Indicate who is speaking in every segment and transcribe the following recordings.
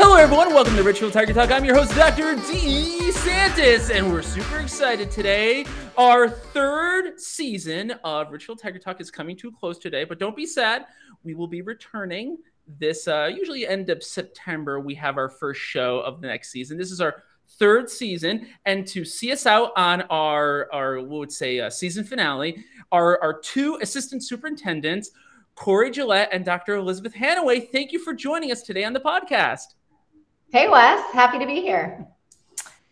Speaker 1: Hello, everyone. Welcome to Ridgefield Tiger Talk. I'm your host, Dr. DeSantis, and we're super excited today. Our third season of Ridgefield Tiger Talk is coming to a close today, but don't be sad. We will be returning this uh, usually end of September. We have our first show of the next season. This is our third season, and to see us out on our our what would say uh, season finale, our two assistant superintendents. Cory Gillette and Dr. Elizabeth Hannaway. thank you for joining us today on the podcast.
Speaker 2: Hey, Wes. Happy to be here.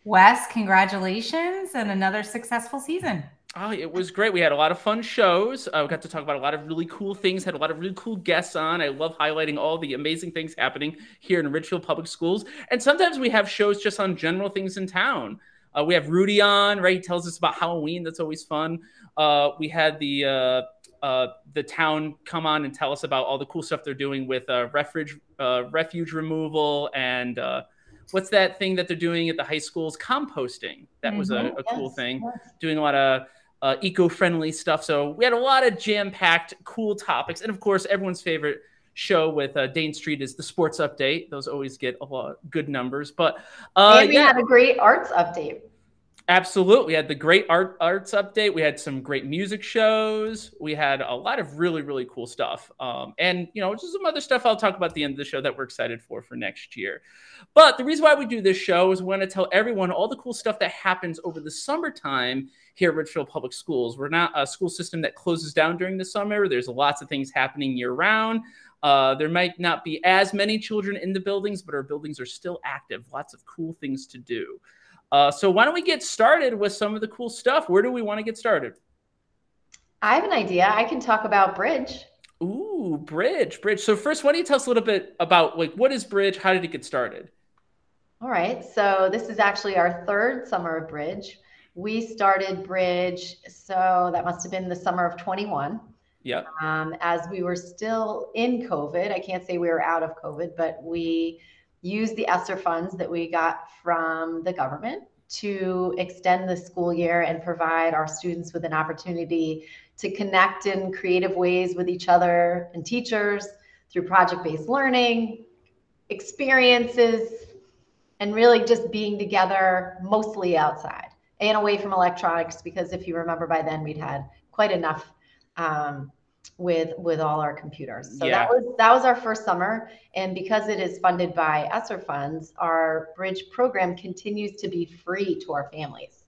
Speaker 3: Wes, congratulations and another successful season.
Speaker 1: Oh, it was great. We had a lot of fun shows. Uh, we got to talk about a lot of really cool things, had a lot of really cool guests on. I love highlighting all the amazing things happening here in Ridgefield Public Schools. And sometimes we have shows just on general things in town. Uh, we have Rudy on, right? He tells us about Halloween. That's always fun. Uh, we had the uh, uh, the town come on and tell us about all the cool stuff they're doing with uh, refuge uh, refuge removal and uh, what's that thing that they're doing at the high schools composting that mm-hmm. was a, mm-hmm. a yes. cool thing yes. doing a lot of uh, eco-friendly stuff so we had a lot of jam-packed cool topics and of course everyone's favorite show with uh, Dane Street is the sports update those always get a lot good numbers but
Speaker 2: and we yeah. had a great arts update
Speaker 1: Absolutely. We had the great art arts update. We had some great music shows. We had a lot of really, really cool stuff. Um, and, you know, just some other stuff I'll talk about the end of the show that we're excited for for next year. But the reason why we do this show is we want to tell everyone all the cool stuff that happens over the summertime here at Ridgefield Public Schools. We're not a school system that closes down during the summer. There's lots of things happening year round. Uh, there might not be as many children in the buildings, but our buildings are still active. Lots of cool things to do. Uh, so why don't we get started with some of the cool stuff? Where do we want to get started?
Speaker 2: I have an idea. I can talk about Bridge.
Speaker 1: Ooh, Bridge, Bridge. So first, why don't you tell us a little bit about like what is Bridge? How did it get started?
Speaker 2: All right. So this is actually our third summer of Bridge. We started Bridge, so that must have been the summer of 21.
Speaker 1: Yeah.
Speaker 2: Um, as we were still in COVID, I can't say we were out of COVID, but we use the ESSER funds that we got from the government to extend the school year and provide our students with an opportunity to connect in creative ways with each other and teachers through project based learning, experiences, and really just being together mostly outside and away from electronics. Because if you remember by then, we'd had quite enough um, with with all our computers. So yeah. that was that was our first summer, and because it is funded by ESSER funds, our bridge program continues to be free to our families.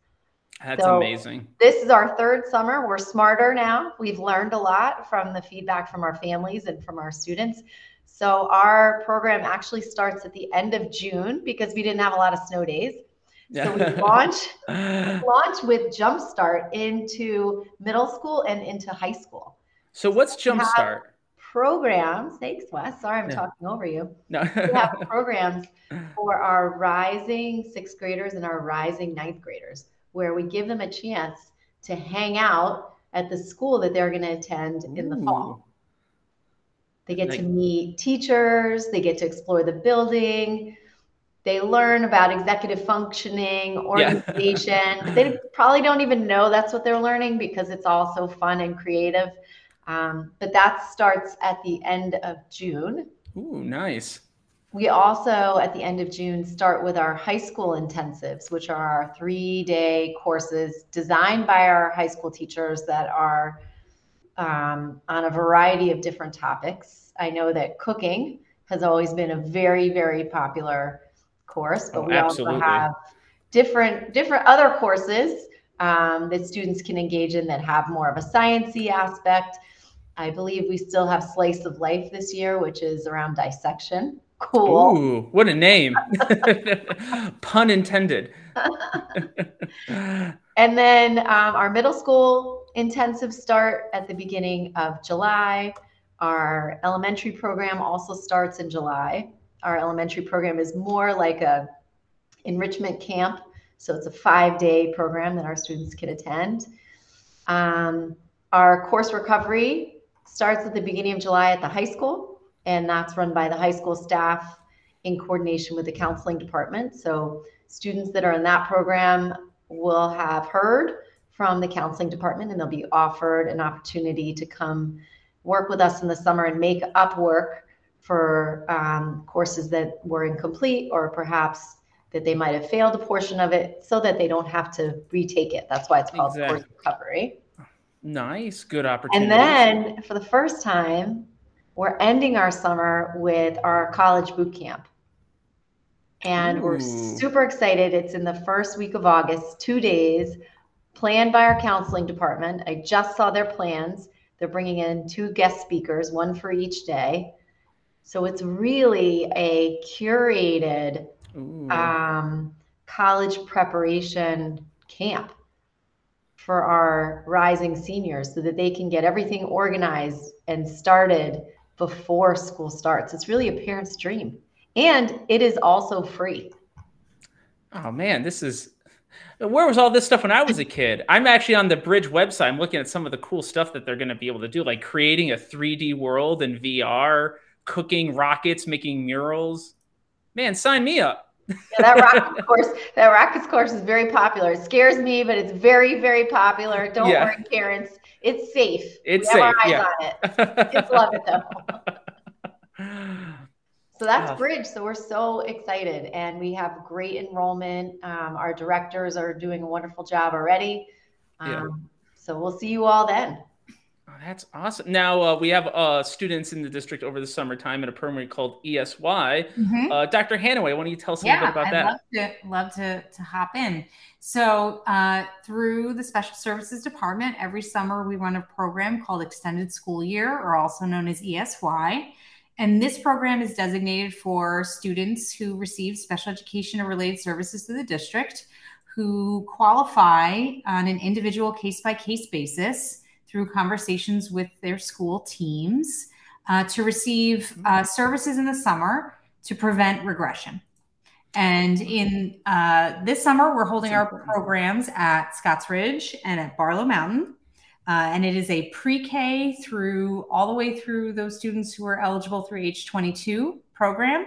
Speaker 1: That's so amazing.
Speaker 2: This is our third summer. We're smarter now. We've learned a lot from the feedback from our families and from our students. So our program actually starts at the end of June because we didn't have a lot of snow days. So we launch launch with Jumpstart into middle school and into high school.
Speaker 1: So what's Jumpstart?
Speaker 2: Programs. Thanks, Wes. Sorry, I'm yeah. talking over you. No. we have programs for our rising sixth graders and our rising ninth graders, where we give them a chance to hang out at the school that they're going to attend Ooh. in the fall. They get to meet teachers. They get to explore the building. They learn about executive functioning, organization. Yeah. they probably don't even know that's what they're learning because it's all so fun and creative. Um, but that starts at the end of June.
Speaker 1: Ooh, nice.
Speaker 2: We also, at the end of June, start with our high school intensives, which are our three day courses designed by our high school teachers that are um, on a variety of different topics. I know that cooking has always been a very, very popular course, but oh, we absolutely. also have different different other courses um, that students can engage in that have more of a sciency aspect I believe we still have Slice of Life this year, which is around dissection. Cool.
Speaker 1: Ooh, what a name. Pun intended.
Speaker 2: and then um, our middle school intensive start at the beginning of July. Our elementary program also starts in July. Our elementary program is more like a enrichment camp. So it's a five day program that our students can attend. Um, our course recovery starts at the beginning of July at the high school, and that's run by the high school staff in coordination with the counseling department. So students that are in that program will have heard from the counseling department and they'll be offered an opportunity to come work with us in the summer and make up work for um, courses that were incomplete or perhaps that they might have failed a portion of it so that they don't have to retake it. That's why it's called exactly. course recovery.
Speaker 1: Nice, good opportunity.
Speaker 2: And then for the first time, we're ending our summer with our college boot camp. And Ooh. we're super excited. It's in the first week of August, two days, planned by our counseling department. I just saw their plans. They're bringing in two guest speakers, one for each day. So it's really a curated um, college preparation camp for our rising seniors so that they can get everything organized and started before school starts. It's really a parent's dream. And it is also free.
Speaker 1: Oh man, this is where was all this stuff when I was a kid? I'm actually on the Bridge website. I'm looking at some of the cool stuff that they're going to be able to do, like creating a 3D world in VR, cooking rockets, making murals. Man, sign me up
Speaker 2: yeah, that rockets course, that rockets course is very popular. It scares me, but it's very, very popular. Don't yeah. worry, parents. It's safe.
Speaker 1: It's we safe. yeah.
Speaker 2: It. Kids love it though. so that's Bridge. So we're so excited, and we have great enrollment. Um, our directors are doing a wonderful job already. Um, yeah. So we'll see you all then.
Speaker 1: That's awesome. Now uh, we have uh, students in the district over the summertime in a program called ESY. Mm-hmm. Uh, Dr. Hannaway, why don't you tell us yeah, a little bit about that? I'd that?
Speaker 3: Love to, love to, to hop in. So uh, through the Special Services Department, every summer we run a program called Extended School Year, or also known as ESY. And this program is designated for students who receive special education or related services through the district who qualify on an individual case by case basis through conversations with their school teams uh, to receive uh, services in the summer to prevent regression. And in uh, this summer, we're holding our programs at Scotts Ridge and at Barlow Mountain. Uh, and it is a pre-K through all the way through those students who are eligible through age 22 program.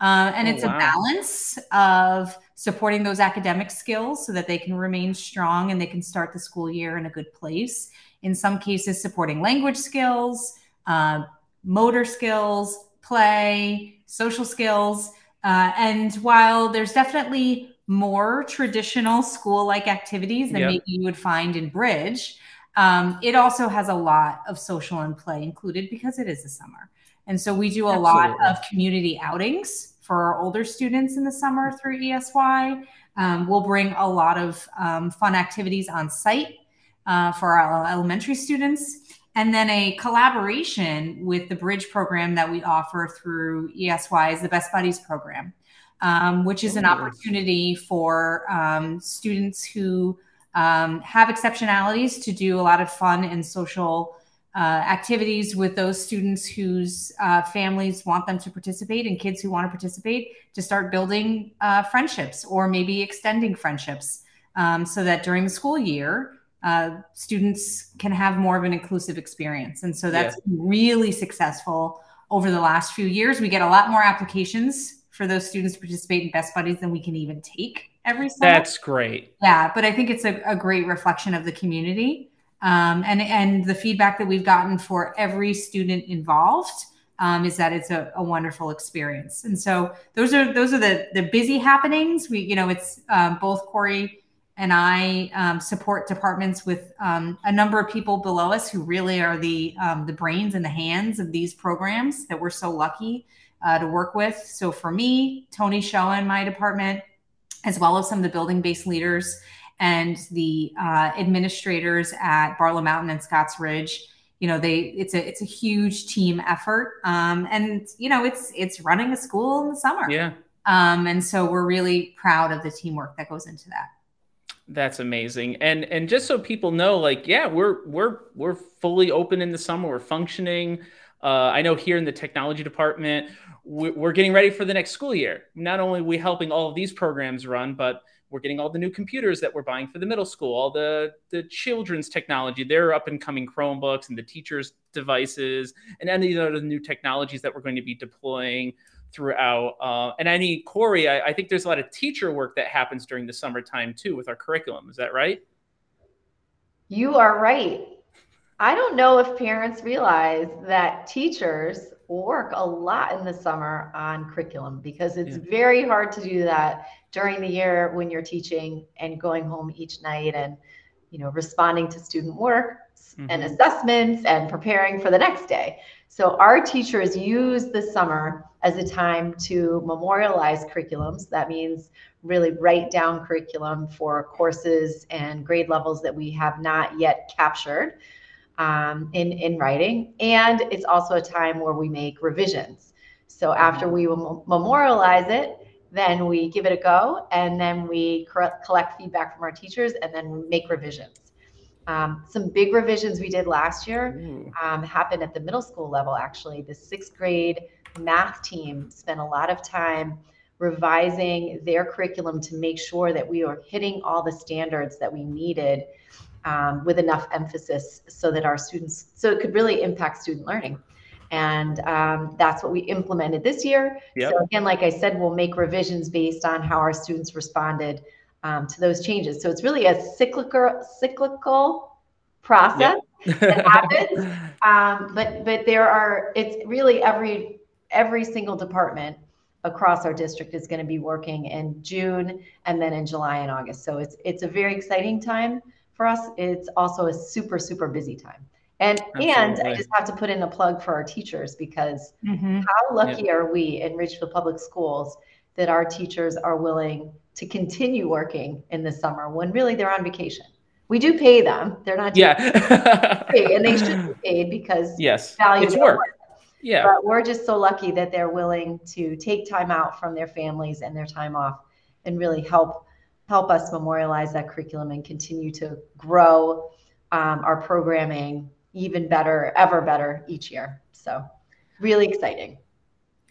Speaker 3: Uh, and oh, it's wow. a balance of supporting those academic skills so that they can remain strong and they can start the school year in a good place in some cases supporting language skills, uh, motor skills, play, social skills. Uh, and while there's definitely more traditional school like activities than yep. maybe you would find in Bridge, um, it also has a lot of social and play included because it is the summer. And so we do a Absolutely. lot of community outings for our older students in the summer through ESY. Um, we'll bring a lot of um, fun activities on site uh, for our elementary students. And then a collaboration with the Bridge program that we offer through ESY is the Best Buddies program, um, which is an opportunity for um, students who um, have exceptionalities to do a lot of fun and social uh, activities with those students whose uh, families want them to participate and kids who want to participate to start building uh, friendships or maybe extending friendships um, so that during the school year, uh, students can have more of an inclusive experience. And so that's yeah. really successful over the last few years. We get a lot more applications for those students to participate in Best Buddies than we can even take every summer.
Speaker 1: That's great.
Speaker 3: Yeah, but I think it's a, a great reflection of the community um, and and the feedback that we've gotten for every student involved. Um, is that it's a, a, wonderful experience, and so those are those are the the busy happenings. We you know it's um, both Cory and I um, support departments with um, a number of people below us who really are the um, the brains and the hands of these programs that we're so lucky uh, to work with. So for me, Tony Shaw in my department, as well as some of the building based leaders and the uh, administrators at Barlow Mountain and Scotts Ridge. You know, they it's a it's a huge team effort, um, and you know it's it's running a school in the summer.
Speaker 1: Yeah.
Speaker 3: Um, and so we're really proud of the teamwork that goes into that.
Speaker 1: That's amazing. And and just so people know, like, yeah, we're we're we're fully open in the summer. We're functioning. Uh, I know here in the technology department, we're getting ready for the next school year. Not only are we helping all of these programs run, but we're getting all the new computers that we're buying for the middle school, all the the children's technology, their up and coming Chromebooks and the teachers' devices, and any of the new technologies that we're going to be deploying throughout. Uh, and any Cory, I, I, think there's a lot of teacher work that happens during the summertime too with our curriculum. Is that right?
Speaker 2: You are right. I don't know if parents realize that teachers work a lot in the summer on curriculum because it's yeah. very hard to do that during the year when you're teaching and going home each night and you know responding to student work mm-hmm. and assessments and preparing for the next day. So our teachers use the summer as a time to memorialize curriculums. That means really write down curriculum for courses and grade levels that we have not yet captured um, in, in writing. And it's also a time where we make revisions. So after mm-hmm. we memorialize it, then we give it a go and then we collect feedback from our teachers and then make revisions. Um, some big revisions we did last year um, happened at the middle school level, actually. The sixth grade math team spent a lot of time revising their curriculum to make sure that we were hitting all the standards that we needed um, with enough emphasis so that our students, so it could really impact student learning. And um, that's what we implemented this year. Yep. So again, like I said, we'll make revisions based on how our students responded um, to those changes. So it's really a cyclical cyclical process yep. that happens. Um, but but there are it's really every every single department across our district is going to be working in June and then in July and August. So it's it's a very exciting time for us, it's also a super, super busy time. And Absolutely. and I just have to put in a plug for our teachers because mm-hmm. how lucky yep. are we in Ridgefield Public Schools that our teachers are willing to continue working in the summer when really they're on vacation. We do pay them. They're not
Speaker 1: yeah,
Speaker 2: paid, and they should be paid because
Speaker 1: yes, value it's work. work.
Speaker 2: Yeah, but we're just so lucky that they're willing to take time out from their families and their time off and really help help us memorialize that curriculum and continue to grow um, our programming even better, ever better each year. So, really exciting.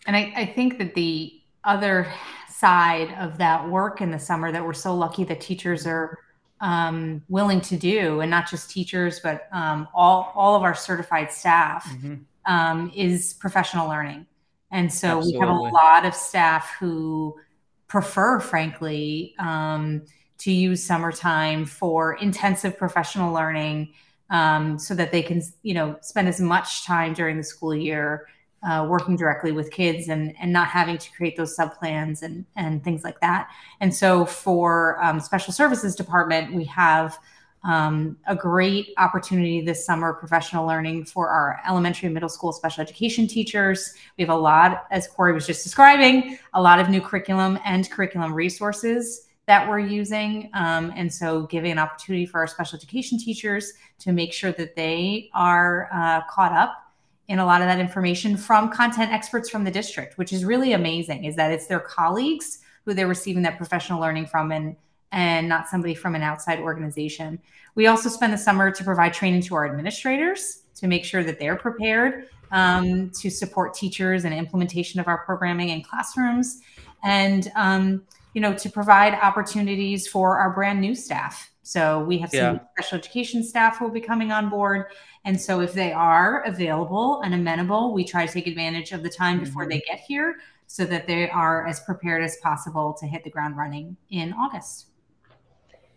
Speaker 3: And I, I think that the other side of that work in the summer that we're so lucky that teachers are um, willing to do, and not just teachers, but um, all all of our certified staff, mm-hmm. um, is professional learning. And so Absolutely. we have a lot of staff who prefer, frankly, um, to use summertime for intensive professional learning um, so that they can, you know, spend as much time during the school year uh, working directly with kids and, and not having to create those sub plans and, and things like that. And so for um, special services department, we have um, a great opportunity this summer, professional learning for our elementary and middle school special education teachers. We have a lot, as Cory was just describing, a lot of new curriculum and curriculum resources that we're using. Um, and so giving an opportunity for our special education teachers to make sure that they are uh, caught up in a lot of that information from content experts from the district, which is really amazing, is that it's their colleagues who they're receiving that professional learning from and and not somebody from an outside organization. We also spend the summer to provide training to our administrators to make sure that they're prepared um, to support teachers and implementation of our programming in classrooms, and um, you know to provide opportunities for our brand new staff. So we have some yeah. special education staff who will be coming on board, and so if they are available and amenable, we try to take advantage of the time before mm-hmm. they get here so that they are as prepared as possible to hit the ground running in August.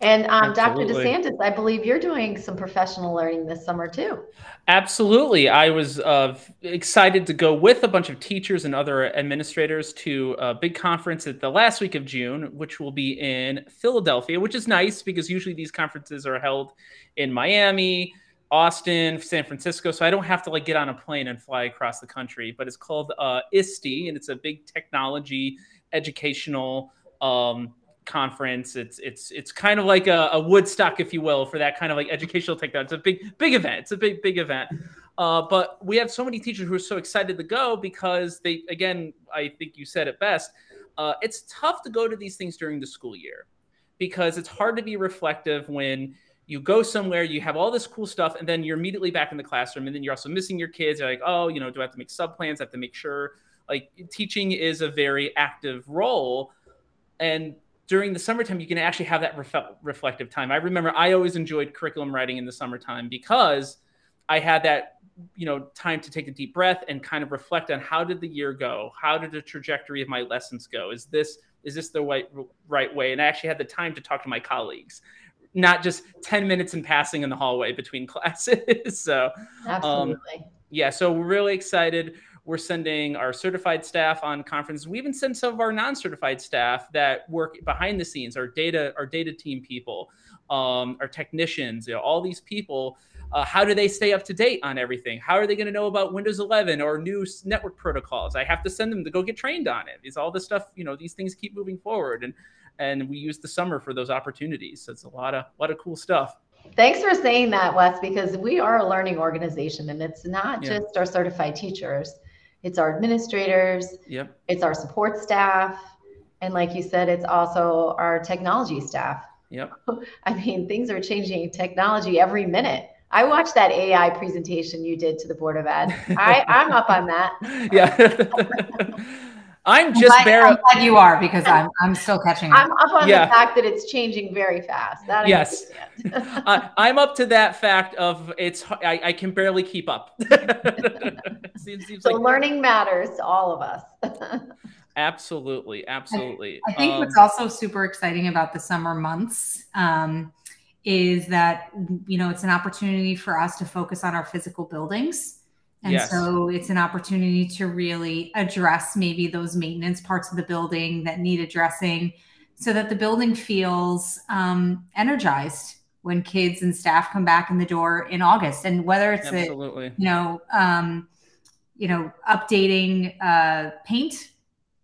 Speaker 2: And um, Dr. DeSantis, I believe you're doing some professional learning this summer too.
Speaker 1: Absolutely. I was uh, excited to go with a bunch of teachers and other administrators to a big conference at the last week of June, which will be in Philadelphia, which is nice because usually these conferences are held in Miami, Austin, San Francisco. So I don't have to like get on a plane and fly across the country, but it's called uh, ISTE and it's a big technology educational um, conference. It's it's it's kind of like a, a, Woodstock, if you will, for that kind of like educational technology. It's a big big event. It's a big big event. Uh, but we have so many teachers who are so excited to go because they again, I think you said it best. Uh, it's tough to go to these things during the school year because it's hard to be reflective when you go somewhere, you have all this cool stuff, and then you're immediately back in the classroom, and then you're also missing your kids. You're like, oh, you know, do I have to make sub plans? I have to make sure. Like teaching is a very active role, and during the summertime, you can actually have that ref- reflective time. I remember I always enjoyed curriculum writing in the summertime because I had that, you know, time to take a deep breath and kind of reflect on how did the year go? How did the trajectory of my lessons go? Is this is this the right right way? And I actually had the time to talk to my colleagues not just 10 minutes in passing in the hallway between classes. so,
Speaker 2: um, absolutely. Um,
Speaker 1: yeah, so we're really excited. We're sending our certified staff on conferences. We even send some of our non-certified staff that work behind the scenes, our data, our data team people, um, our technicians, you know, all these people. Uh, how do they stay up to date on everything? How are they going to know about Windows 11 or new network protocols? I have to send them to go get trained on it. Is all this stuff, you know, these things keep moving forward, and and we use the summer for those opportunities. So it's a lot of lot of cool stuff.
Speaker 2: Thanks for saying that, Wes, because we are a learning organization, and it's not yeah. just our certified teachers; it's our administrators,
Speaker 1: yep.
Speaker 2: it's our support staff, and like you said, it's also our technology staff.
Speaker 1: Yep.
Speaker 2: I mean, things are changing technology every minute. I watched that AI presentation you did to the Board of Ed. I, I'm up on that.
Speaker 1: Yeah. I'm just I'm
Speaker 3: glad, I'm glad you are because I'm I'm still catching up.
Speaker 2: I'm up on yeah. the fact that it's changing very fast. That
Speaker 1: yes, uh, I'm up to that fact of it's I, I can barely keep up.
Speaker 2: seems, seems so like, learning matters to all of us.
Speaker 1: absolutely, absolutely.
Speaker 3: I, I think um, what's also super exciting about the summer months. Um, is that you know it's an opportunity for us to focus on our physical buildings and yes. so it's an opportunity to really address maybe those maintenance parts of the building that need addressing so that the building feels um, energized when kids and staff come back in the door in August. And whether it's Absolutely. a, you know, um, you know, updating uh, paint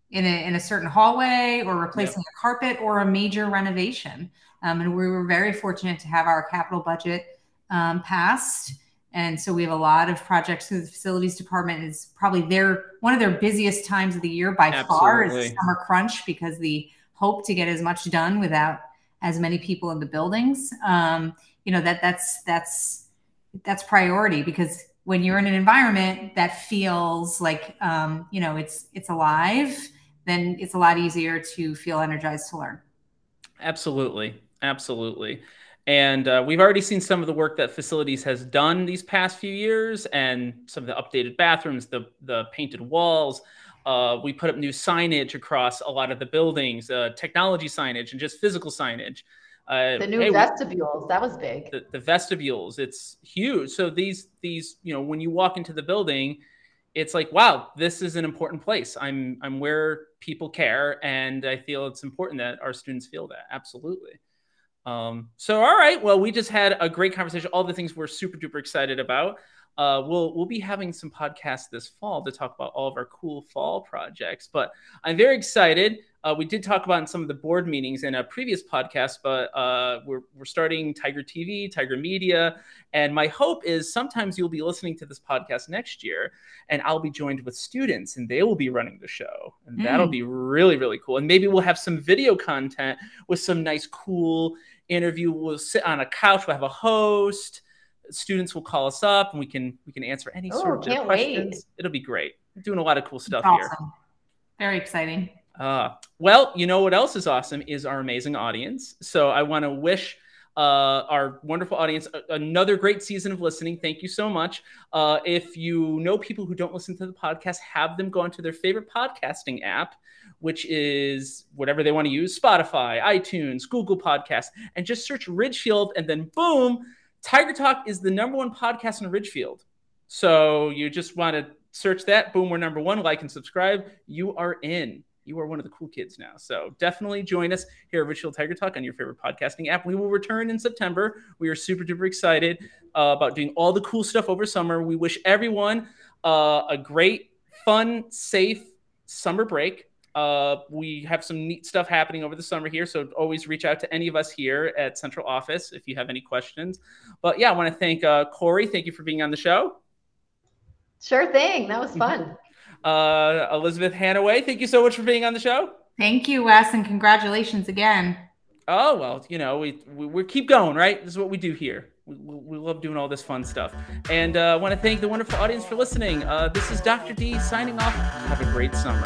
Speaker 3: in a, in a certain hallway or replacing yep. a carpet or a major renovation. Um, and we were very fortunate to have our capital budget um, passed and so we have a lot of projects through the facilities department is probably their one of their busiest times of the year by Absolutely. far is the summer crunch because the hope to get as much done without as many people in the buildings. Um, you know, that that's that's that's priority because when you're in an environment that feels like um, you know it's it's alive, then it's a lot easier to feel energized to learn.
Speaker 1: Absolutely. Absolutely. And uh, we've already seen some of the work that facilities has done these past few years, and some of the updated bathrooms, the the painted walls. Uh, we put up new signage across a lot of the buildings, uh, technology signage, and just physical signage.
Speaker 2: Uh, the new hey, vestibules we, that was big.
Speaker 1: The, the, vestibules, it's huge. So these these you know when you walk into the building, it's like wow, this is an important place. I'm I'm where people care, and I feel it's important that our students feel that. Absolutely. Um, so, all right. Well, we just had a great conversation. All the things we're super duper excited about. Uh, we'll we'll be having some podcasts this fall to talk about all of our cool fall projects. But I'm very excited. Uh, we did talk about in some of the board meetings in a previous podcast, but uh, we're we're starting Tiger TV, Tiger Media, and my hope is sometimes you'll be listening to this podcast next year, and I'll be joined with students, and they will be running the show, and mm. that'll be really really cool. And maybe we'll have some video content with some nice cool interview. We'll sit on a couch. We'll have a host. Students will call us up, and we can we can answer any Ooh, sort of questions. Wait. It'll be great. We're doing a lot of cool stuff awesome. here.
Speaker 3: Very exciting.
Speaker 1: Uh, well, you know what else is awesome is our amazing audience. So I want to wish uh, our wonderful audience another great season of listening. Thank you so much. Uh, if you know people who don't listen to the podcast, have them go onto their favorite podcasting app which is whatever they want to use Spotify, iTunes, Google Podcasts, and just search Ridgefield. And then boom, Tiger Talk is the number one podcast in Ridgefield. So you just want to search that. Boom, we're number one. Like and subscribe. You are in. You are one of the cool kids now. So definitely join us here at Ridgefield Tiger Talk on your favorite podcasting app. We will return in September. We are super duper excited uh, about doing all the cool stuff over summer. We wish everyone uh, a great, fun, safe summer break. Uh, we have some neat stuff happening over the summer here, so always reach out to any of us here at Central Office if you have any questions. But yeah, I want to thank uh, Cory. Thank you for being on the show.
Speaker 2: Sure thing. That was fun.
Speaker 1: Uh, Elizabeth Hannaway, thank you so much for being on the show.
Speaker 3: Thank you, Wes, and congratulations again.
Speaker 1: Oh well, you know we we, we keep going, right? This is what we do here. We, we love doing all this fun stuff. And uh, I want to thank the wonderful audience for listening. Uh, this is Dr. D signing off. Have a great summer.